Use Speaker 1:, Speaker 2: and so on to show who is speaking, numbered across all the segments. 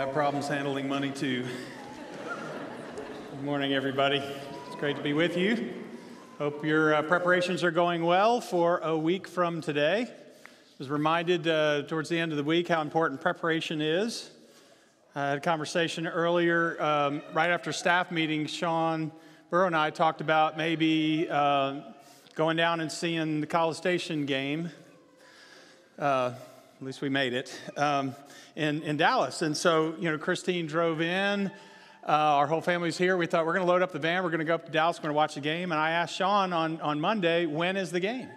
Speaker 1: have problems handling money too. Good morning, everybody. It's great to be with you. Hope your uh, preparations are going well for a week from today. I was reminded uh, towards the end of the week how important preparation is. I had a conversation earlier, um, right after staff meeting. Sean Burrow and I talked about maybe uh, going down and seeing the College Station game. Uh, at least we made it um, in, in Dallas. And so, you know, Christine drove in. Uh, our whole family's here. We thought we're going to load up the van. We're going to go up to Dallas. We're going to watch the game. And I asked Sean on, on Monday, when is the game?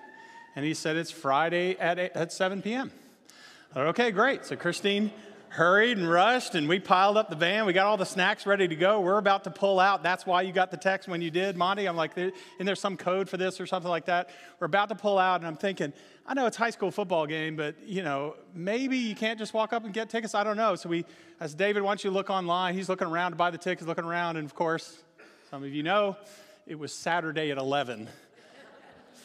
Speaker 1: And he said it's Friday at, 8, at 7 p.m. I Thought, okay, great. So Christine hurried and rushed, and we piled up the van. We got all the snacks ready to go. We're about to pull out. That's why you got the text when you did, Monty. I'm like, isn't there some code for this or something like that? We're about to pull out, and I'm thinking, I know it's high school football game, but you know, maybe you can't just walk up and get tickets. I don't know. So we, as David wants you to look online, he's looking around to buy the tickets, looking around, and of course, some of you know, it was Saturday at 11.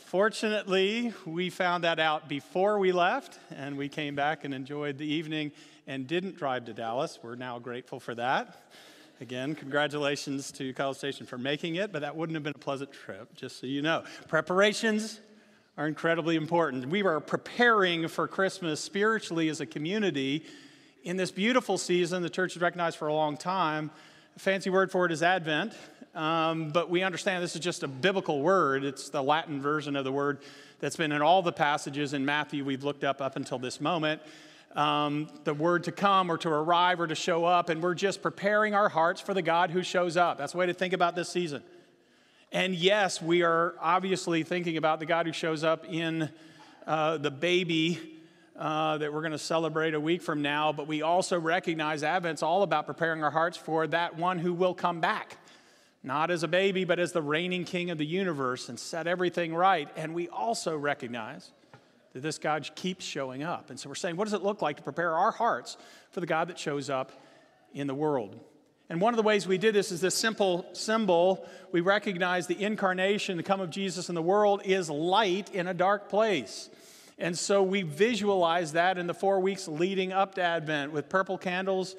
Speaker 1: Fortunately, we found that out before we left, and we came back and enjoyed the evening and didn't drive to Dallas. We're now grateful for that. Again, congratulations to College Station for making it, but that wouldn't have been a pleasant trip, just so you know. Preparations are incredibly important. We are preparing for Christmas spiritually as a community in this beautiful season the church has recognized for a long time. A fancy word for it is Advent. Um, but we understand this is just a biblical word. It's the Latin version of the word that's been in all the passages in Matthew we've looked up up until this moment. Um, the word to come or to arrive or to show up, and we're just preparing our hearts for the God who shows up. That's the way to think about this season. And yes, we are obviously thinking about the God who shows up in uh, the baby uh, that we're going to celebrate a week from now, but we also recognize Advent's all about preparing our hearts for that one who will come back not as a baby, but as the reigning king of the universe and set everything right. And we also recognize that this God keeps showing up. And so we're saying, what does it look like to prepare our hearts for the God that shows up in the world? And one of the ways we did this is this simple symbol. We recognize the incarnation, the come of Jesus in the world, is light in a dark place. And so we visualize that in the four weeks leading up to Advent with purple candles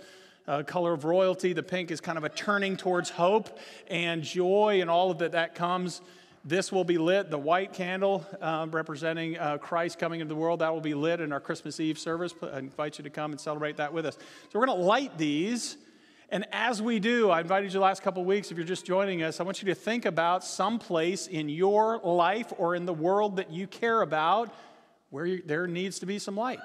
Speaker 1: uh, color of royalty. The pink is kind of a turning towards hope and joy and all of that that comes. This will be lit. The white candle um, representing uh, Christ coming into the world, that will be lit in our Christmas Eve service. I invite you to come and celebrate that with us. So we're going to light these. And as we do, I invited you the last couple weeks, if you're just joining us, I want you to think about some place in your life or in the world that you care about where you, there needs to be some light.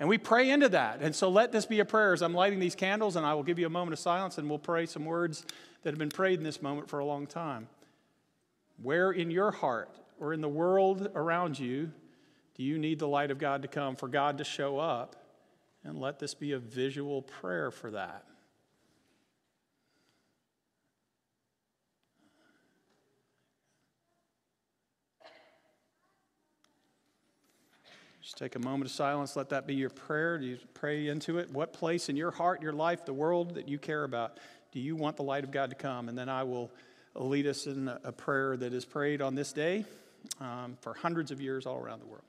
Speaker 1: And we pray into that. And so let this be a prayer as I'm lighting these candles, and I will give you a moment of silence and we'll pray some words that have been prayed in this moment for a long time. Where in your heart or in the world around you do you need the light of God to come, for God to show up? And let this be a visual prayer for that. Just take a moment of silence. Let that be your prayer. Do you pray into it? What place in your heart, your life, the world that you care about, do you want the light of God to come? And then I will lead us in a prayer that is prayed on this day um, for hundreds of years all around the world.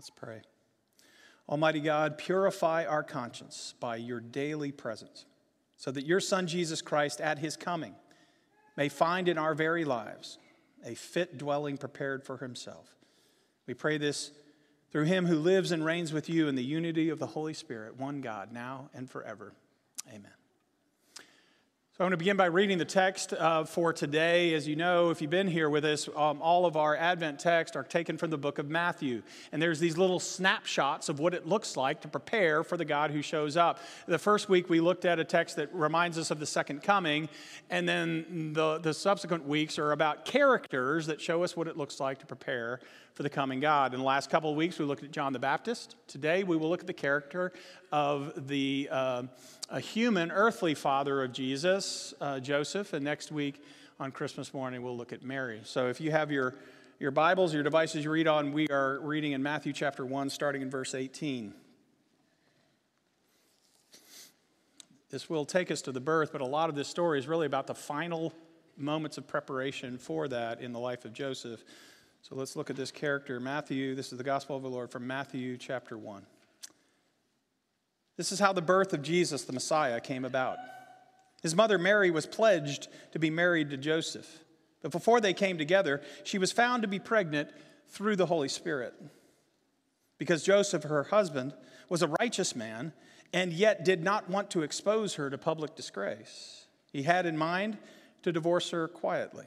Speaker 1: Let's pray. Almighty God, purify our conscience by your daily presence, so that your Son Jesus Christ, at his coming, may find in our very lives a fit dwelling prepared for himself. We pray this through him who lives and reigns with you in the unity of the Holy Spirit, one God, now and forever. Amen. I'm going to begin by reading the text uh, for today. As you know, if you've been here with us, um, all of our Advent texts are taken from the book of Matthew. And there's these little snapshots of what it looks like to prepare for the God who shows up. The first week, we looked at a text that reminds us of the second coming. And then the, the subsequent weeks are about characters that show us what it looks like to prepare for the coming God. In the last couple of weeks, we looked at John the Baptist. Today, we will look at the character of the uh, human, earthly father of Jesus, uh, Joseph. And next week, on Christmas morning, we'll look at Mary. So if you have your, your Bibles, your devices you read on, we are reading in Matthew chapter 1, starting in verse 18. This will take us to the birth, but a lot of this story is really about the final moments of preparation for that in the life of Joseph. So let's look at this character. Matthew, this is the gospel of the Lord from Matthew chapter 1. This is how the birth of Jesus, the Messiah, came about. His mother Mary was pledged to be married to Joseph. But before they came together, she was found to be pregnant through the Holy Spirit. Because Joseph, her husband, was a righteous man and yet did not want to expose her to public disgrace. He had in mind to divorce her quietly.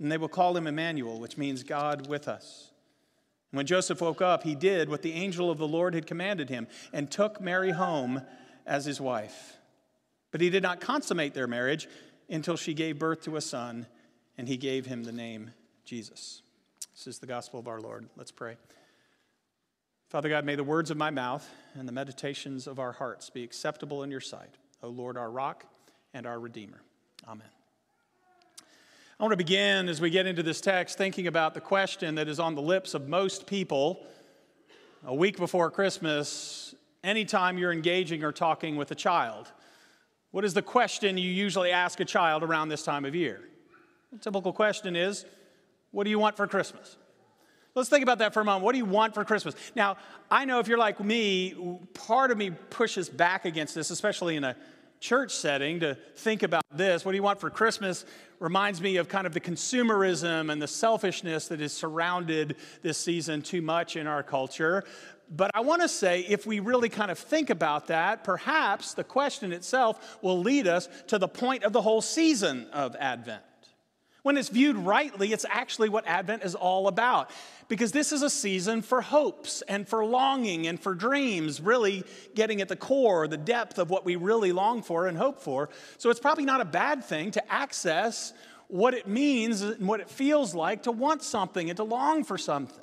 Speaker 1: and they will call him Emmanuel, which means God with us. When Joseph woke up, he did what the angel of the Lord had commanded him and took Mary home as his wife. But he did not consummate their marriage until she gave birth to a son, and he gave him the name Jesus. This is the gospel of our Lord. Let's pray. Father God, may the words of my mouth and the meditations of our hearts be acceptable in your sight, O Lord, our rock and our redeemer. Amen. I want to begin as we get into this text thinking about the question that is on the lips of most people a week before Christmas, anytime you're engaging or talking with a child. What is the question you usually ask a child around this time of year? The typical question is, What do you want for Christmas? Let's think about that for a moment. What do you want for Christmas? Now, I know if you're like me, part of me pushes back against this, especially in a church setting to think about this. What do you want for Christmas? Reminds me of kind of the consumerism and the selfishness that has surrounded this season too much in our culture. But I want to say, if we really kind of think about that, perhaps the question itself will lead us to the point of the whole season of Advent. When it's viewed rightly, it's actually what Advent is all about. Because this is a season for hopes and for longing and for dreams, really getting at the core, the depth of what we really long for and hope for. So it's probably not a bad thing to access what it means and what it feels like to want something and to long for something.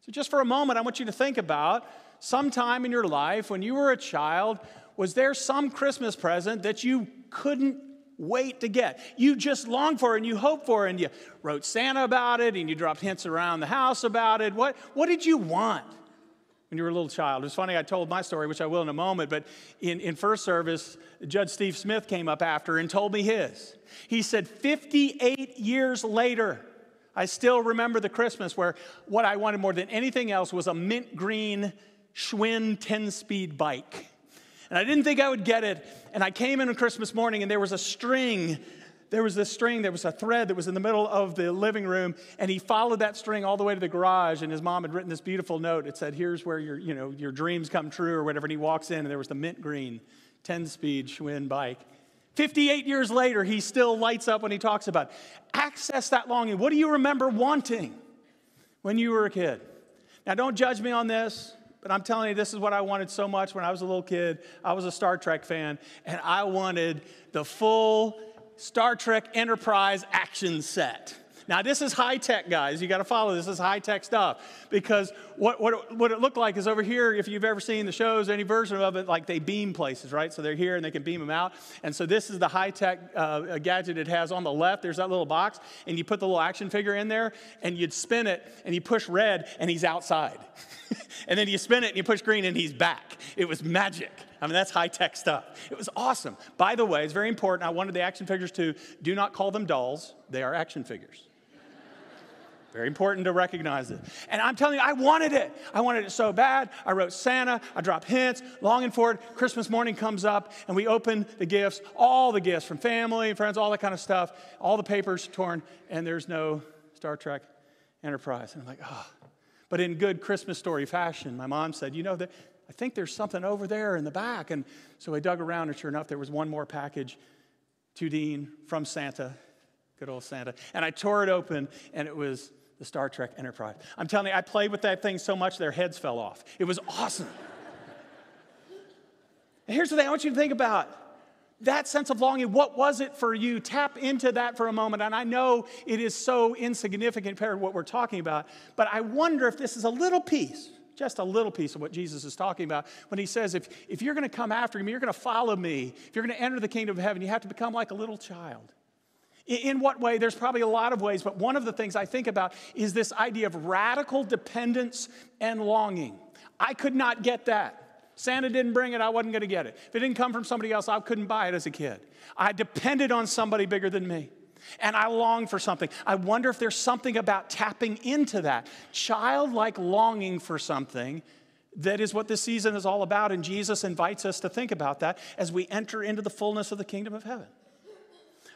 Speaker 1: So, just for a moment, I want you to think about sometime in your life when you were a child, was there some Christmas present that you couldn't wait to get. You just long for it and you hope for it and you wrote Santa about it and you dropped hints around the house about it. What, what did you want when you were a little child? It's funny, I told my story, which I will in a moment, but in, in first service, Judge Steve Smith came up after and told me his. He said, 58 years later, I still remember the Christmas where what I wanted more than anything else was a mint green Schwinn 10 speed bike. And I didn't think I would get it. And I came in on Christmas morning and there was a string. There was this string, there was a thread that was in the middle of the living room, and he followed that string all the way to the garage. And his mom had written this beautiful note. It said, Here's where your, you know, your dreams come true, or whatever. And he walks in, and there was the mint green 10 speed Schwinn bike. 58 years later, he still lights up when he talks about it. access that longing. What do you remember wanting when you were a kid? Now, don't judge me on this. But I'm telling you, this is what I wanted so much when I was a little kid. I was a Star Trek fan, and I wanted the full Star Trek Enterprise action set. Now, this is high tech, guys. You got to follow this. This is high tech stuff. Because what, what, it, what it looked like is over here, if you've ever seen the shows, any version of it, like they beam places, right? So they're here and they can beam them out. And so this is the high tech uh, gadget it has on the left. There's that little box, and you put the little action figure in there, and you'd spin it, and you push red, and he's outside. and then you spin it, and you push green, and he's back. It was magic. I mean, that's high tech stuff. It was awesome. By the way, it's very important. I wanted the action figures to do not call them dolls, they are action figures. Very important to recognize it. And I'm telling you, I wanted it. I wanted it so bad. I wrote Santa, I dropped hints, longing for it. Christmas morning comes up, and we open the gifts, all the gifts from family and friends, all that kind of stuff. All the papers torn, and there's no Star Trek Enterprise. And I'm like, oh. But in good Christmas story fashion, my mom said, you know, that I think there's something over there in the back. And so I dug around, and sure enough, there was one more package to Dean from Santa, good old Santa. And I tore it open, and it was the Star Trek Enterprise. I'm telling you, I played with that thing so much their heads fell off. It was awesome. and here's the thing I want you to think about that sense of longing, what was it for you? Tap into that for a moment. And I know it is so insignificant compared to what we're talking about, but I wonder if this is a little piece, just a little piece of what Jesus is talking about when he says, if, if you're going to come after me, you're going to follow me, if you're going to enter the kingdom of heaven, you have to become like a little child. In what way? There's probably a lot of ways, but one of the things I think about is this idea of radical dependence and longing. I could not get that. Santa didn't bring it, I wasn't going to get it. If it didn't come from somebody else, I couldn't buy it as a kid. I depended on somebody bigger than me. And I longed for something. I wonder if there's something about tapping into that childlike longing for something that is what this season is all about. And Jesus invites us to think about that as we enter into the fullness of the kingdom of heaven.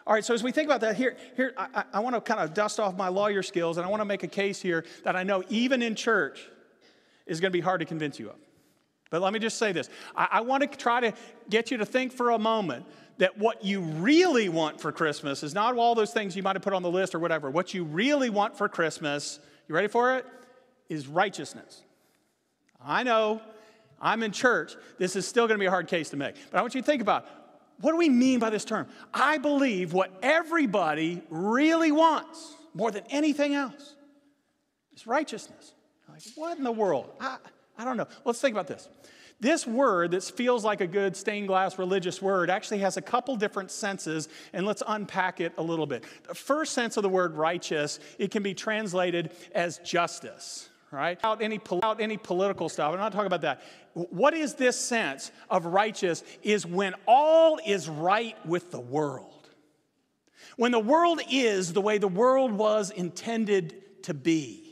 Speaker 1: All right, so as we think about that, here, here I, I want to kind of dust off my lawyer skills and I want to make a case here that I know even in church is going to be hard to convince you of. But let me just say this I, I want to try to get you to think for a moment that what you really want for Christmas is not all those things you might have put on the list or whatever. What you really want for Christmas, you ready for it? Is righteousness. I know I'm in church. This is still going to be a hard case to make. But I want you to think about what do we mean by this term? I believe what everybody really wants more than anything else is righteousness. Like, what in the world? I, I don't know. Let's think about this. This word that feels like a good stained glass religious word actually has a couple different senses, and let's unpack it a little bit. The first sense of the word righteous, it can be translated as justice, right? Without any, without any political stuff. I'm not talking about that. What is this sense of righteous is when all is right with the world. When the world is the way the world was intended to be.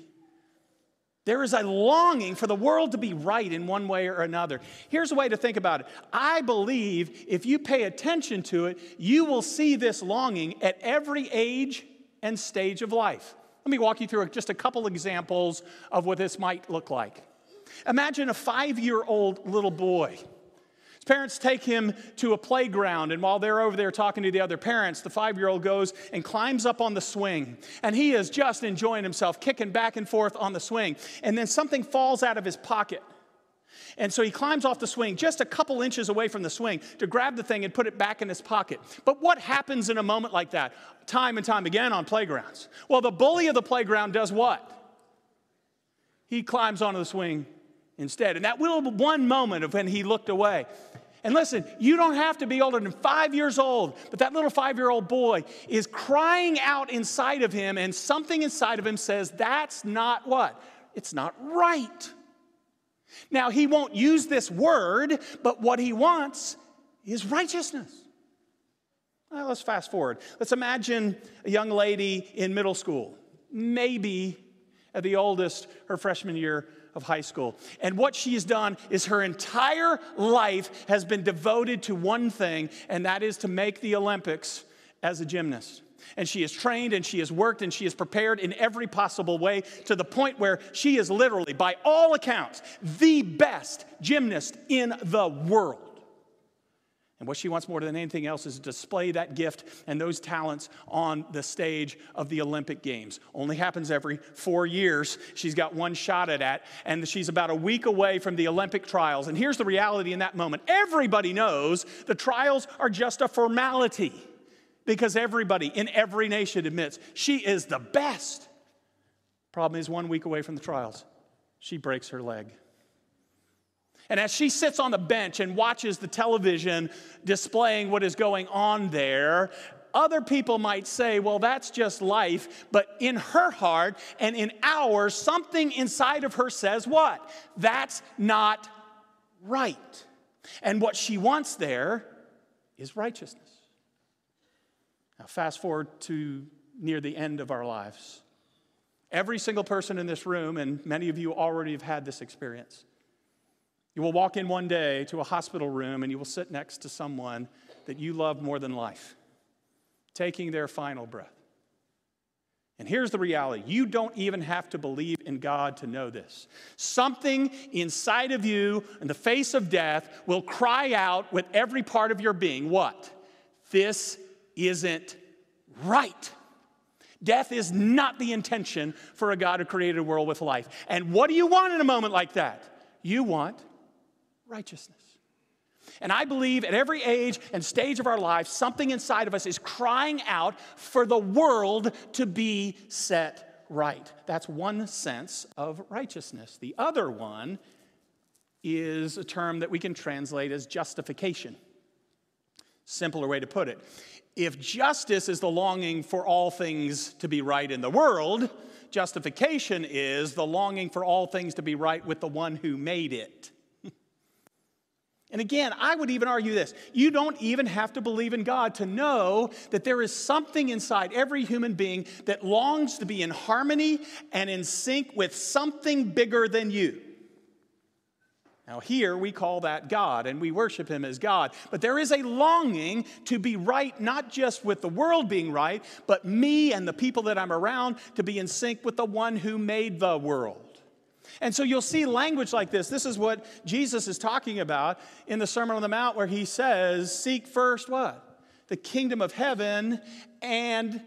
Speaker 1: There is a longing for the world to be right in one way or another. Here's a way to think about it. I believe if you pay attention to it, you will see this longing at every age and stage of life. Let me walk you through just a couple examples of what this might look like. Imagine a five year old little boy his parents take him to a playground, and while they're over there talking to the other parents, the five year old goes and climbs up on the swing. And he is just enjoying himself, kicking back and forth on the swing. And then something falls out of his pocket. And so he climbs off the swing just a couple inches away from the swing to grab the thing and put it back in his pocket. But what happens in a moment like that, time and time again on playgrounds? Well, the bully of the playground does what? He climbs onto the swing instead. And that little one moment of when he looked away. And listen, you don't have to be older than five years old, but that little five year old boy is crying out inside of him, and something inside of him says, That's not what? It's not right. Now, he won't use this word, but what he wants is righteousness. Well, let's fast forward. Let's imagine a young lady in middle school, maybe at the oldest, her freshman year of high school. And what she's done is her entire life has been devoted to one thing, and that is to make the Olympics as a gymnast. And she is trained and she has worked and she is prepared in every possible way to the point where she is literally, by all accounts, the best gymnast in the world. And what she wants more than anything else is to display that gift and those talents on the stage of the Olympic Games. Only happens every four years. She's got one shot at it, and she's about a week away from the Olympic trials. And here's the reality in that moment everybody knows the trials are just a formality because everybody in every nation admits she is the best. Problem is, one week away from the trials, she breaks her leg. And as she sits on the bench and watches the television displaying what is going on there, other people might say, well, that's just life. But in her heart and in ours, something inside of her says, what? That's not right. And what she wants there is righteousness. Now, fast forward to near the end of our lives. Every single person in this room, and many of you already have had this experience, you will walk in one day to a hospital room and you will sit next to someone that you love more than life, taking their final breath. And here's the reality you don't even have to believe in God to know this. Something inside of you, in the face of death, will cry out with every part of your being what? This isn't right. Death is not the intention for a God who created a world with life. And what do you want in a moment like that? You want righteousness. And I believe at every age and stage of our life, something inside of us is crying out for the world to be set right. That's one sense of righteousness. The other one is a term that we can translate as justification. Simpler way to put it. If justice is the longing for all things to be right in the world, justification is the longing for all things to be right with the one who made it. And again, I would even argue this you don't even have to believe in God to know that there is something inside every human being that longs to be in harmony and in sync with something bigger than you. Now, here we call that God and we worship Him as God. But there is a longing to be right, not just with the world being right, but me and the people that I'm around to be in sync with the one who made the world. And so you'll see language like this. This is what Jesus is talking about in the Sermon on the Mount, where he says, Seek first what? The kingdom of heaven and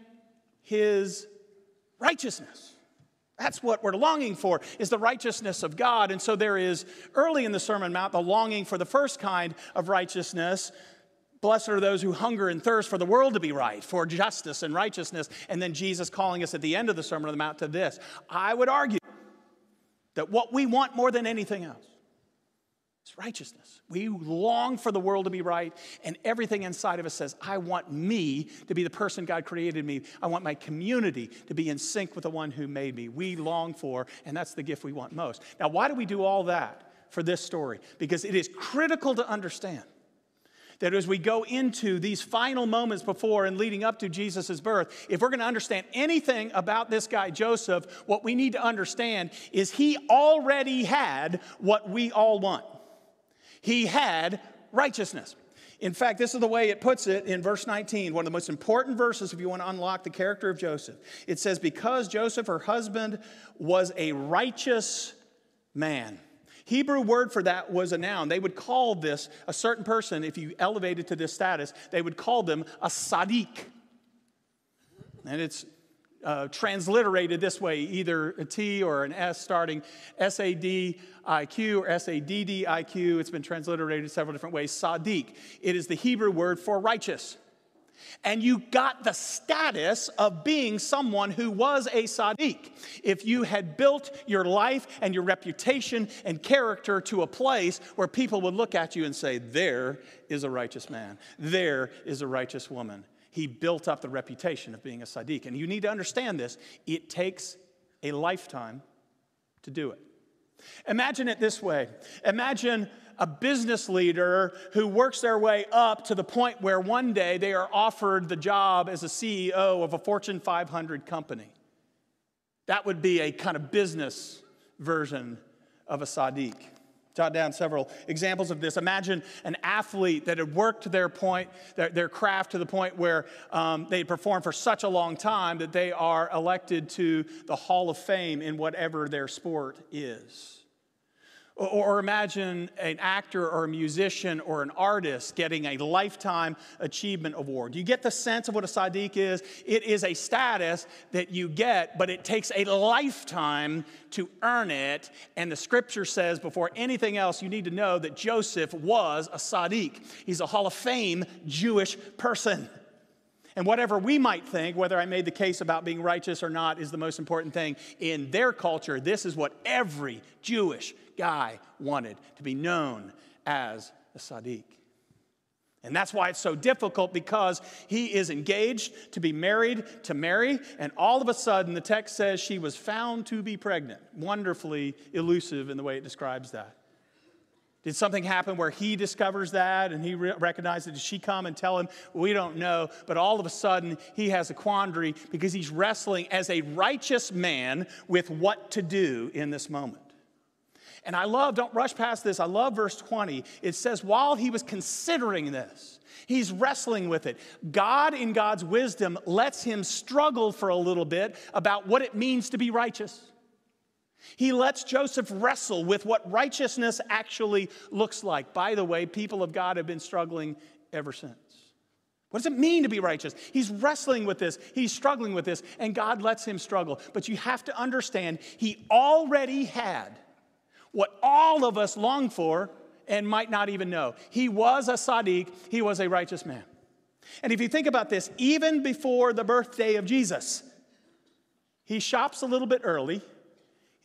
Speaker 1: his righteousness. That's what we're longing for, is the righteousness of God. And so there is, early in the Sermon Mount, the longing for the first kind of righteousness. Blessed are those who hunger and thirst for the world to be right, for justice and righteousness. And then Jesus calling us at the end of the Sermon on the Mount to this. I would argue that what we want more than anything else is righteousness. We long for the world to be right, and everything inside of us says, I want me to be the person God created me. I want my community to be in sync with the one who made me. We long for, and that's the gift we want most. Now, why do we do all that for this story? Because it is critical to understand that as we go into these final moments before and leading up to Jesus' birth, if we're going to understand anything about this guy, Joseph, what we need to understand is he already had what we all want. He had righteousness. In fact, this is the way it puts it in verse 19, one of the most important verses if you want to unlock the character of Joseph. It says, Because Joseph, her husband, was a righteous man. Hebrew word for that was a noun. They would call this a certain person, if you elevated to this status, they would call them a sadiq. And it's uh, transliterated this way either a T or an S starting S A D I Q or S A D D I Q. It's been transliterated several different ways. Sadiq. It is the Hebrew word for righteous and you got the status of being someone who was a Sadiq. If you had built your life and your reputation and character to a place where people would look at you and say, There is a righteous man, there is a righteous woman. He built up the reputation of being a Sadiq. And you need to understand this it takes a lifetime to do it. Imagine it this way Imagine a business leader who works their way up to the point where one day they are offered the job as a CEO of a Fortune 500 company. That would be a kind of business version of a Sadiq. Jot down several examples of this. Imagine an athlete that had worked their point, their, their craft to the point where um, they performed for such a long time that they are elected to the Hall of Fame in whatever their sport is. Or imagine an actor or a musician or an artist getting a lifetime achievement award. You get the sense of what a Sadiq is? It is a status that you get, but it takes a lifetime to earn it. And the scripture says, before anything else, you need to know that Joseph was a Sadiq. He's a Hall of Fame Jewish person. And whatever we might think, whether I made the case about being righteous or not, is the most important thing. In their culture, this is what every Jewish guy wanted to be known as a Sadiq. And that's why it's so difficult because he is engaged to be married to Mary, and all of a sudden the text says she was found to be pregnant. Wonderfully elusive in the way it describes that. Did something happen where he discovers that and he re- recognizes it? Did she come and tell him? We don't know. But all of a sudden, he has a quandary because he's wrestling as a righteous man with what to do in this moment. And I love, don't rush past this, I love verse 20. It says, while he was considering this, he's wrestling with it. God, in God's wisdom, lets him struggle for a little bit about what it means to be righteous. He lets Joseph wrestle with what righteousness actually looks like. By the way, people of God have been struggling ever since. What does it mean to be righteous? He's wrestling with this, he's struggling with this, and God lets him struggle. But you have to understand, he already had what all of us long for and might not even know. He was a Sadiq, he was a righteous man. And if you think about this, even before the birthday of Jesus, he shops a little bit early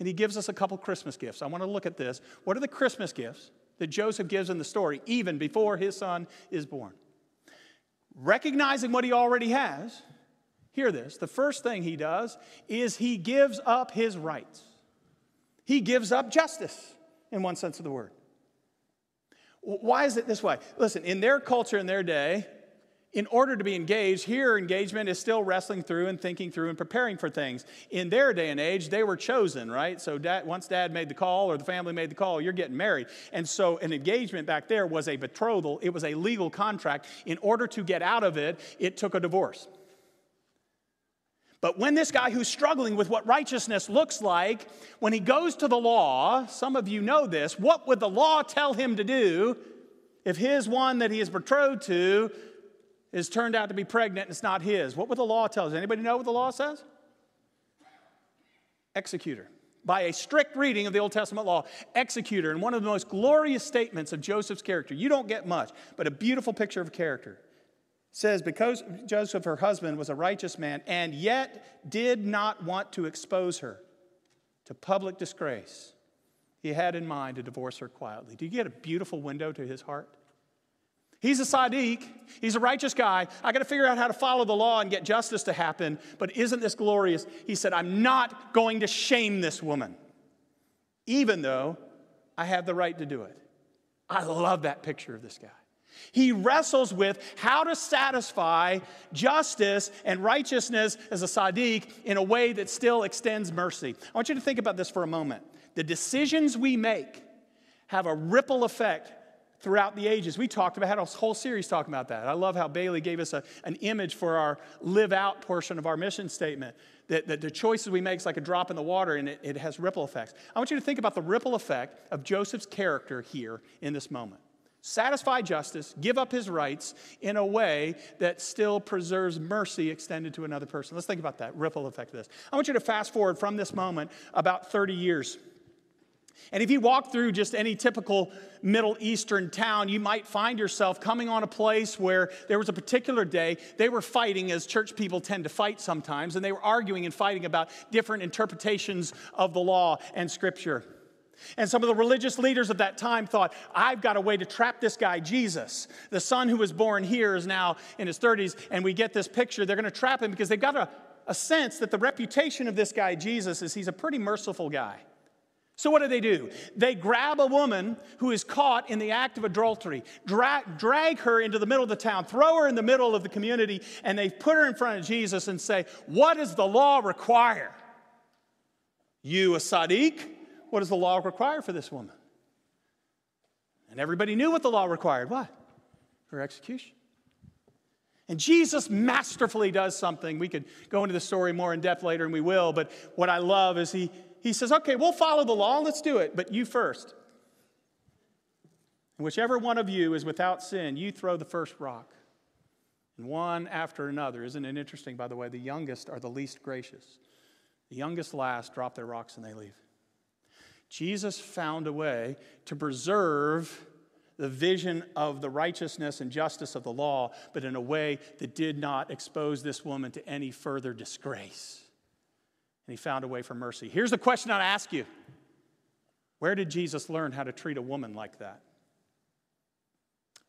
Speaker 1: and he gives us a couple Christmas gifts. I want to look at this. What are the Christmas gifts that Joseph gives in the story, even before his son is born? Recognizing what he already has, hear this the first thing he does is he gives up his rights. He gives up justice, in one sense of the word. Why is it this way? Listen, in their culture, in their day, in order to be engaged, here engagement is still wrestling through and thinking through and preparing for things. In their day and age, they were chosen, right? So dad, once dad made the call or the family made the call, you're getting married. And so an engagement back there was a betrothal, it was a legal contract. In order to get out of it, it took a divorce. But when this guy who's struggling with what righteousness looks like, when he goes to the law, some of you know this, what would the law tell him to do if his one that he is betrothed to is turned out to be pregnant and it's not his. What would the law tell us? Anybody know what the law says? Executor. By a strict reading of the Old Testament law, executor. And one of the most glorious statements of Joseph's character. You don't get much, but a beautiful picture of character. says, Because Joseph, her husband, was a righteous man and yet did not want to expose her to public disgrace, he had in mind to divorce her quietly. Do you get a beautiful window to his heart? He's a Sadiq. He's a righteous guy. I got to figure out how to follow the law and get justice to happen. But isn't this glorious? He said, I'm not going to shame this woman, even though I have the right to do it. I love that picture of this guy. He wrestles with how to satisfy justice and righteousness as a Sadiq in a way that still extends mercy. I want you to think about this for a moment. The decisions we make have a ripple effect throughout the ages. We talked about, had a whole series talking about that. I love how Bailey gave us a, an image for our live out portion of our mission statement. That, that the choices we make is like a drop in the water and it, it has ripple effects. I want you to think about the ripple effect of Joseph's character here in this moment. Satisfy justice, give up his rights in a way that still preserves mercy extended to another person. Let's think about that ripple effect of this. I want you to fast forward from this moment about 30 years. And if you walk through just any typical Middle Eastern town, you might find yourself coming on a place where there was a particular day they were fighting, as church people tend to fight sometimes, and they were arguing and fighting about different interpretations of the law and scripture. And some of the religious leaders of that time thought, I've got a way to trap this guy, Jesus. The son who was born here is now in his 30s, and we get this picture. They're going to trap him because they've got a, a sense that the reputation of this guy, Jesus, is he's a pretty merciful guy. So, what do they do? They grab a woman who is caught in the act of adultery, drag, drag her into the middle of the town, throw her in the middle of the community, and they put her in front of Jesus and say, What does the law require? You, a Sadiq, what does the law require for this woman? And everybody knew what the law required. What? Her execution. And Jesus masterfully does something. We could go into the story more in depth later, and we will, but what I love is he he says, okay, we'll follow the law, let's do it, but you first. And whichever one of you is without sin, you throw the first rock. And one after another. Isn't it interesting, by the way? The youngest are the least gracious. The youngest last drop their rocks and they leave. Jesus found a way to preserve the vision of the righteousness and justice of the law, but in a way that did not expose this woman to any further disgrace and he found a way for mercy. Here's the question I ask you Where did Jesus learn how to treat a woman like that?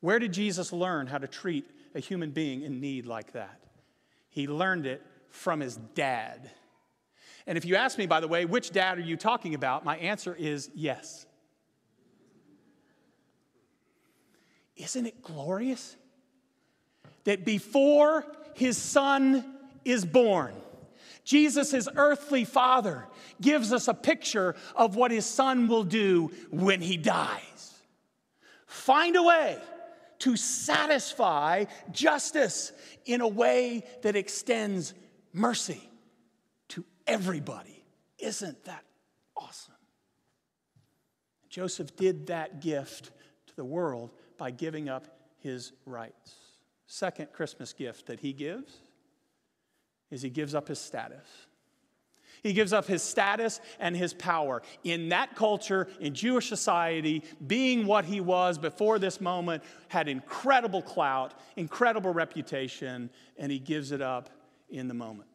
Speaker 1: Where did Jesus learn how to treat a human being in need like that? He learned it from his dad. And if you ask me, by the way, which dad are you talking about? My answer is yes. Isn't it glorious that before his son is born, Jesus, his earthly father, gives us a picture of what his son will do when he dies. Find a way to satisfy justice in a way that extends mercy to everybody. Isn't that awesome? Joseph did that gift to the world by giving up his rights. Second Christmas gift that he gives is he gives up his status. He gives up his status and his power. In that culture, in Jewish society, being what he was before this moment had incredible clout, incredible reputation, and he gives it up in the moment.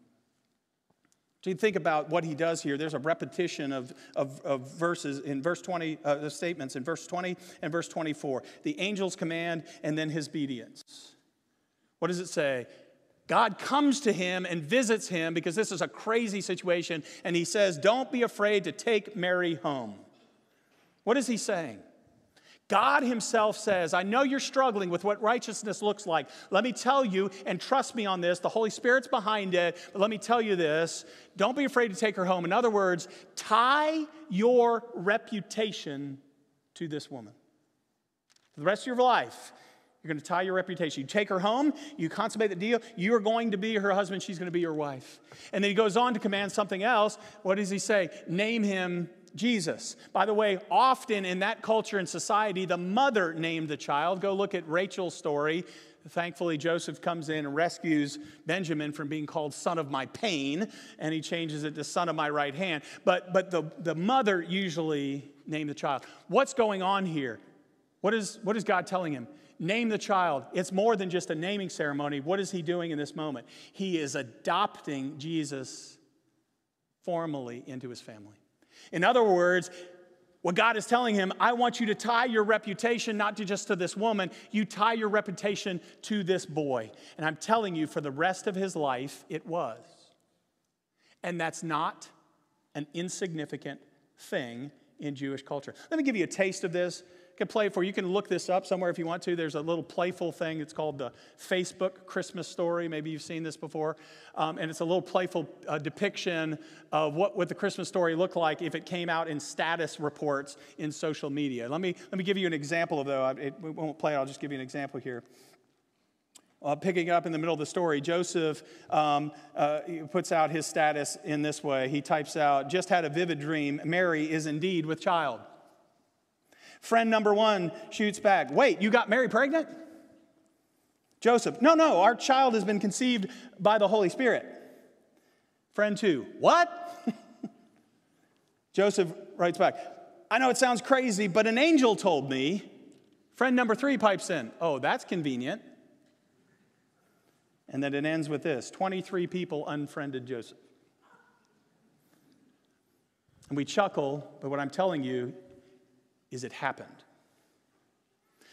Speaker 1: So you think about what he does here. There's a repetition of, of, of verses in verse 20, uh, the statements in verse 20 and verse 24. The angel's command and then his obedience. What does it say? God comes to him and visits him because this is a crazy situation, and he says, Don't be afraid to take Mary home. What is he saying? God Himself says, I know you're struggling with what righteousness looks like. Let me tell you, and trust me on this, the Holy Spirit's behind it, but let me tell you this don't be afraid to take her home. In other words, tie your reputation to this woman. For the rest of your life, you're going to tie your reputation. You take her home, you consummate the deal, you are going to be her husband, she's going to be your wife. And then he goes on to command something else. What does he say? Name him Jesus. By the way, often in that culture and society, the mother named the child. Go look at Rachel's story. Thankfully, Joseph comes in and rescues Benjamin from being called son of my pain, and he changes it to son of my right hand. But, but the, the mother usually named the child. What's going on here? What is, what is God telling him? Name the child. It's more than just a naming ceremony. What is he doing in this moment? He is adopting Jesus formally into his family. In other words, what God is telling him, I want you to tie your reputation not to just to this woman, you tie your reputation to this boy. And I'm telling you, for the rest of his life, it was. And that's not an insignificant thing in Jewish culture. Let me give you a taste of this can play for you. You can look this up somewhere if you want to. There's a little playful thing. It's called the Facebook Christmas story. Maybe you've seen this before. Um, and it's a little playful uh, depiction of what would the Christmas story look like if it came out in status reports in social media. Let me, let me give you an example of though. It, won't play. I'll just give you an example here. Uh, picking up in the middle of the story, Joseph um, uh, puts out his status in this way. He types out, just had a vivid dream. Mary is indeed with child. Friend number one shoots back Wait, you got Mary pregnant? Joseph, no, no, our child has been conceived by the Holy Spirit. Friend two, what? Joseph writes back, I know it sounds crazy, but an angel told me. Friend number three pipes in, oh, that's convenient. And then it ends with this 23 people unfriended Joseph. And we chuckle, but what I'm telling you is it happened.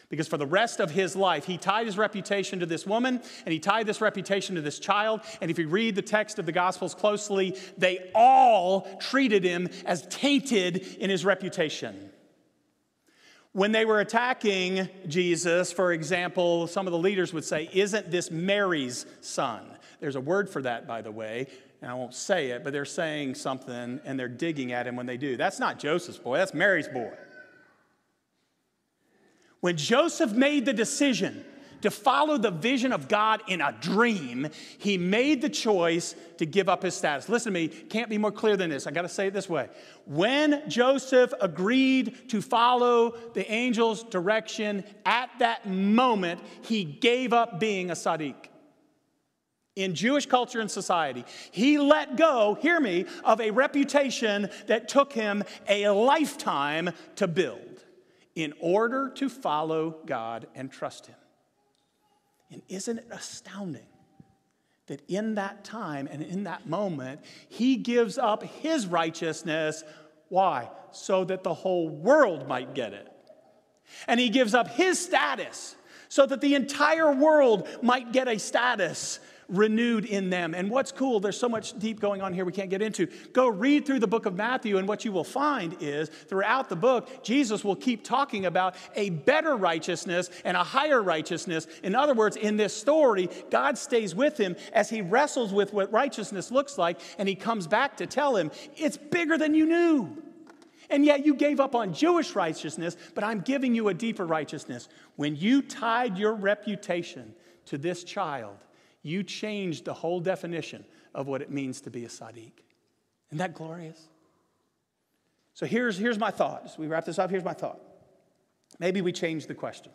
Speaker 1: Because for the rest of his life, he tied his reputation to this woman and he tied this reputation to this child. And if you read the text of the Gospels closely, they all treated him as tainted in his reputation. When they were attacking Jesus, for example, some of the leaders would say, Isn't this Mary's son? There's a word for that, by the way, and I won't say it, but they're saying something and they're digging at him when they do. That's not Joseph's boy, that's Mary's boy. When Joseph made the decision to follow the vision of God in a dream, he made the choice to give up his status. Listen to me, can't be more clear than this. I got to say it this way. When Joseph agreed to follow the angel's direction at that moment, he gave up being a Sadiq. In Jewish culture and society, he let go, hear me, of a reputation that took him a lifetime to build in order to follow God and trust Him. And isn't it astounding that in that time and in that moment, He gives up His righteousness? Why? So that the whole world might get it. And He gives up His status so that the entire world might get a status renewed in them. And what's cool, there's so much deep going on here we can't get into. Go read through the book of Matthew, and what you will find is throughout the book, Jesus will keep talking about a better righteousness and a higher righteousness. In other words, in this story, God stays with him as he wrestles with what righteousness looks like, and he comes back to tell him, It's bigger than you knew. And yet you gave up on Jewish righteousness, but I'm giving you a deeper righteousness. When you tied your reputation to this child, you changed the whole definition of what it means to be a Sadiq. Isn't that glorious? So here's, here's my thought. As we wrap this up, here's my thought. Maybe we change the question.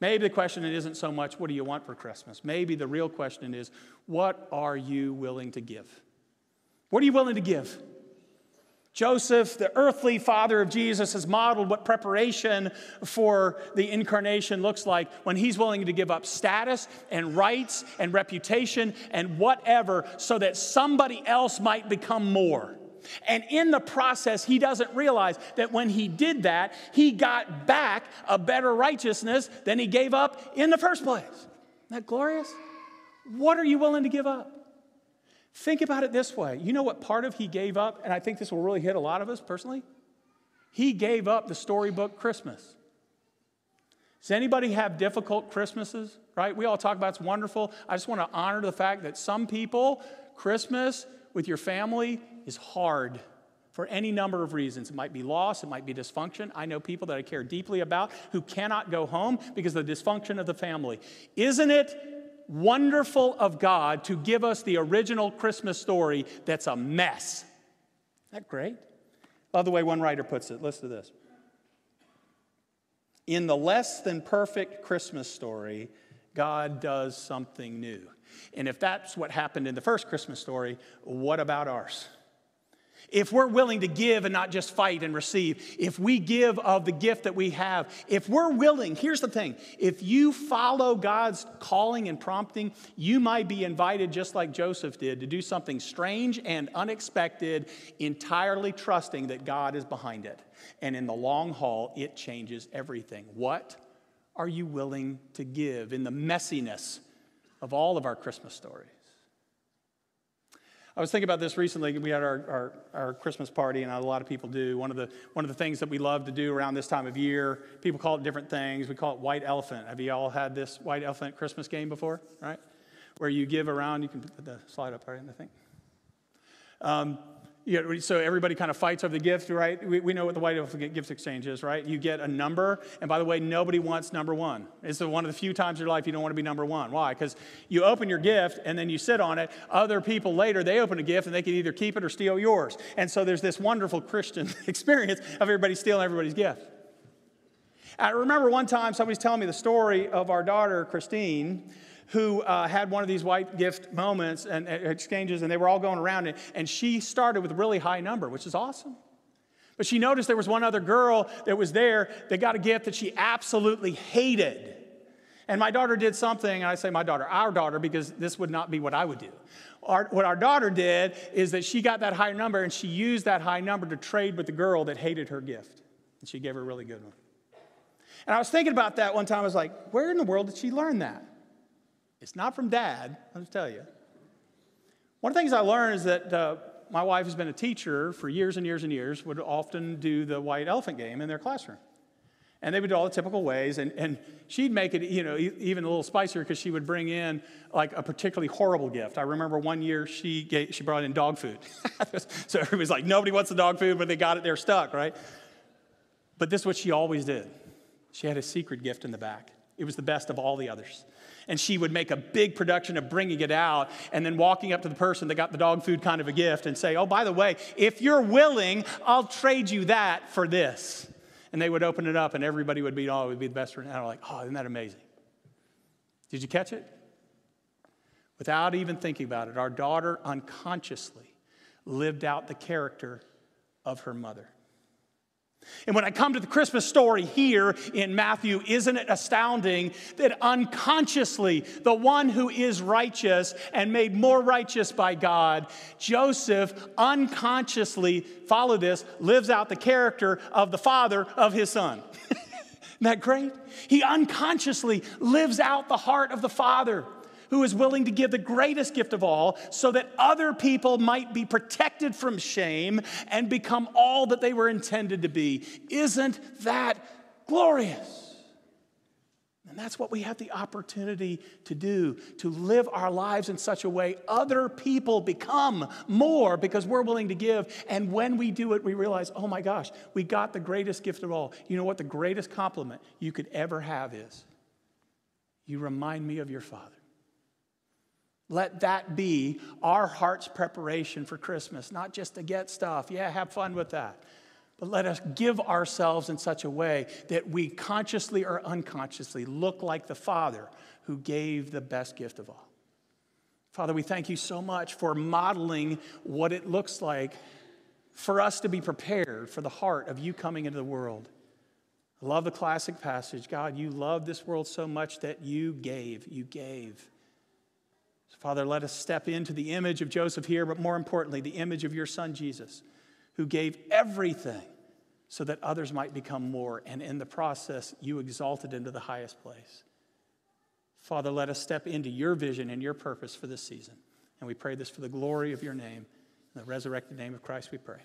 Speaker 1: Maybe the question isn't so much, what do you want for Christmas? Maybe the real question is, what are you willing to give? What are you willing to give? Joseph, the earthly father of Jesus, has modeled what preparation for the incarnation looks like when he's willing to give up status and rights and reputation and whatever so that somebody else might become more. And in the process, he doesn't realize that when he did that, he got back a better righteousness than he gave up in the first place. Isn't that glorious? What are you willing to give up? Think about it this way. You know what part of he gave up? And I think this will really hit a lot of us personally. He gave up the storybook Christmas. Does anybody have difficult Christmases? Right? We all talk about it's wonderful. I just want to honor the fact that some people, Christmas with your family is hard for any number of reasons. It might be loss, it might be dysfunction. I know people that I care deeply about who cannot go home because of the dysfunction of the family. Isn't it wonderful of God to give us the original Christmas story that's a mess. Isn't that great? Love the way one writer puts it. Listen to this. In the less than perfect Christmas story, God does something new. And if that's what happened in the first Christmas story, what about ours? If we're willing to give and not just fight and receive, if we give of the gift that we have, if we're willing, here's the thing if you follow God's calling and prompting, you might be invited, just like Joseph did, to do something strange and unexpected, entirely trusting that God is behind it. And in the long haul, it changes everything. What are you willing to give in the messiness of all of our Christmas stories? I was thinking about this recently. We had our, our, our, Christmas party, and a lot of people do. One of, the, one of the things that we love to do around this time of year, people call it different things. We call it white elephant. Have you all had this white elephant Christmas game before, right? Where you give around, you can put the slide up right in the thing. Um, you know, so everybody kind of fights over the gift, right? We, we know what the white elephant gift exchange is, right? You get a number, and by the way, nobody wants number one. It's one of the few times in your life you don't want to be number one. Why? Because you open your gift and then you sit on it. Other people later, they open a gift and they can either keep it or steal yours. And so there's this wonderful Christian experience of everybody stealing everybody's gift. I remember one time somebody's telling me the story of our daughter, Christine who uh, had one of these white gift moments and exchanges, and they were all going around, and, and she started with a really high number, which is awesome. But she noticed there was one other girl that was there that got a gift that she absolutely hated. And my daughter did something, and I say my daughter, our daughter, because this would not be what I would do. Our, what our daughter did is that she got that high number and she used that high number to trade with the girl that hated her gift. And she gave her a really good one. And I was thinking about that one time. I was like, where in the world did she learn that? It's not from dad, I'll just tell you. One of the things I learned is that uh, my wife has been a teacher for years and years and years, would often do the white elephant game in their classroom. And they would do all the typical ways, and, and she'd make it, you know, even a little spicier because she would bring in like a particularly horrible gift. I remember one year she gave, she brought in dog food. so everybody's like, nobody wants the dog food, but they got it, they're stuck, right? But this is what she always did. She had a secret gift in the back. It was the best of all the others and she would make a big production of bringing it out and then walking up to the person that got the dog food kind of a gift and say, Oh, by the way, if you're willing, I'll trade you that for this. And they would open it up and everybody would be, Oh, it would be the best. And I'm like, Oh, isn't that amazing? Did you catch it? Without even thinking about it, our daughter unconsciously lived out the character of her mother. And when I come to the Christmas story here in Matthew, isn't it astounding that unconsciously the one who is righteous and made more righteous by God, Joseph unconsciously, follow this, lives out the character of the father of his son. Isn't that great? He unconsciously lives out the heart of the father who is willing to give the greatest gift of all so that other people might be protected from shame and become all that they were intended to be. Isn't that glorious? And that's what we have the opportunity to do to live our lives in such a way other people become more because we're willing to give. And when we do it, we realize, oh my gosh, we got the greatest gift of all. You know what the greatest compliment you could ever have is? You remind me of your father. Let that be our heart's preparation for Christmas, not just to get stuff. Yeah, have fun with that. But let us give ourselves in such a way that we consciously or unconsciously look like the Father who gave the best gift of all. Father, we thank you so much for modeling what it looks like for us to be prepared for the heart of you coming into the world. I love the classic passage. God, you love this world so much that you gave. You gave. So, Father, let us step into the image of Joseph here, but more importantly, the image of your son Jesus, who gave everything so that others might become more. And in the process, you exalted into the highest place. Father, let us step into your vision and your purpose for this season. And we pray this for the glory of your name. In the resurrected name of Christ, we pray.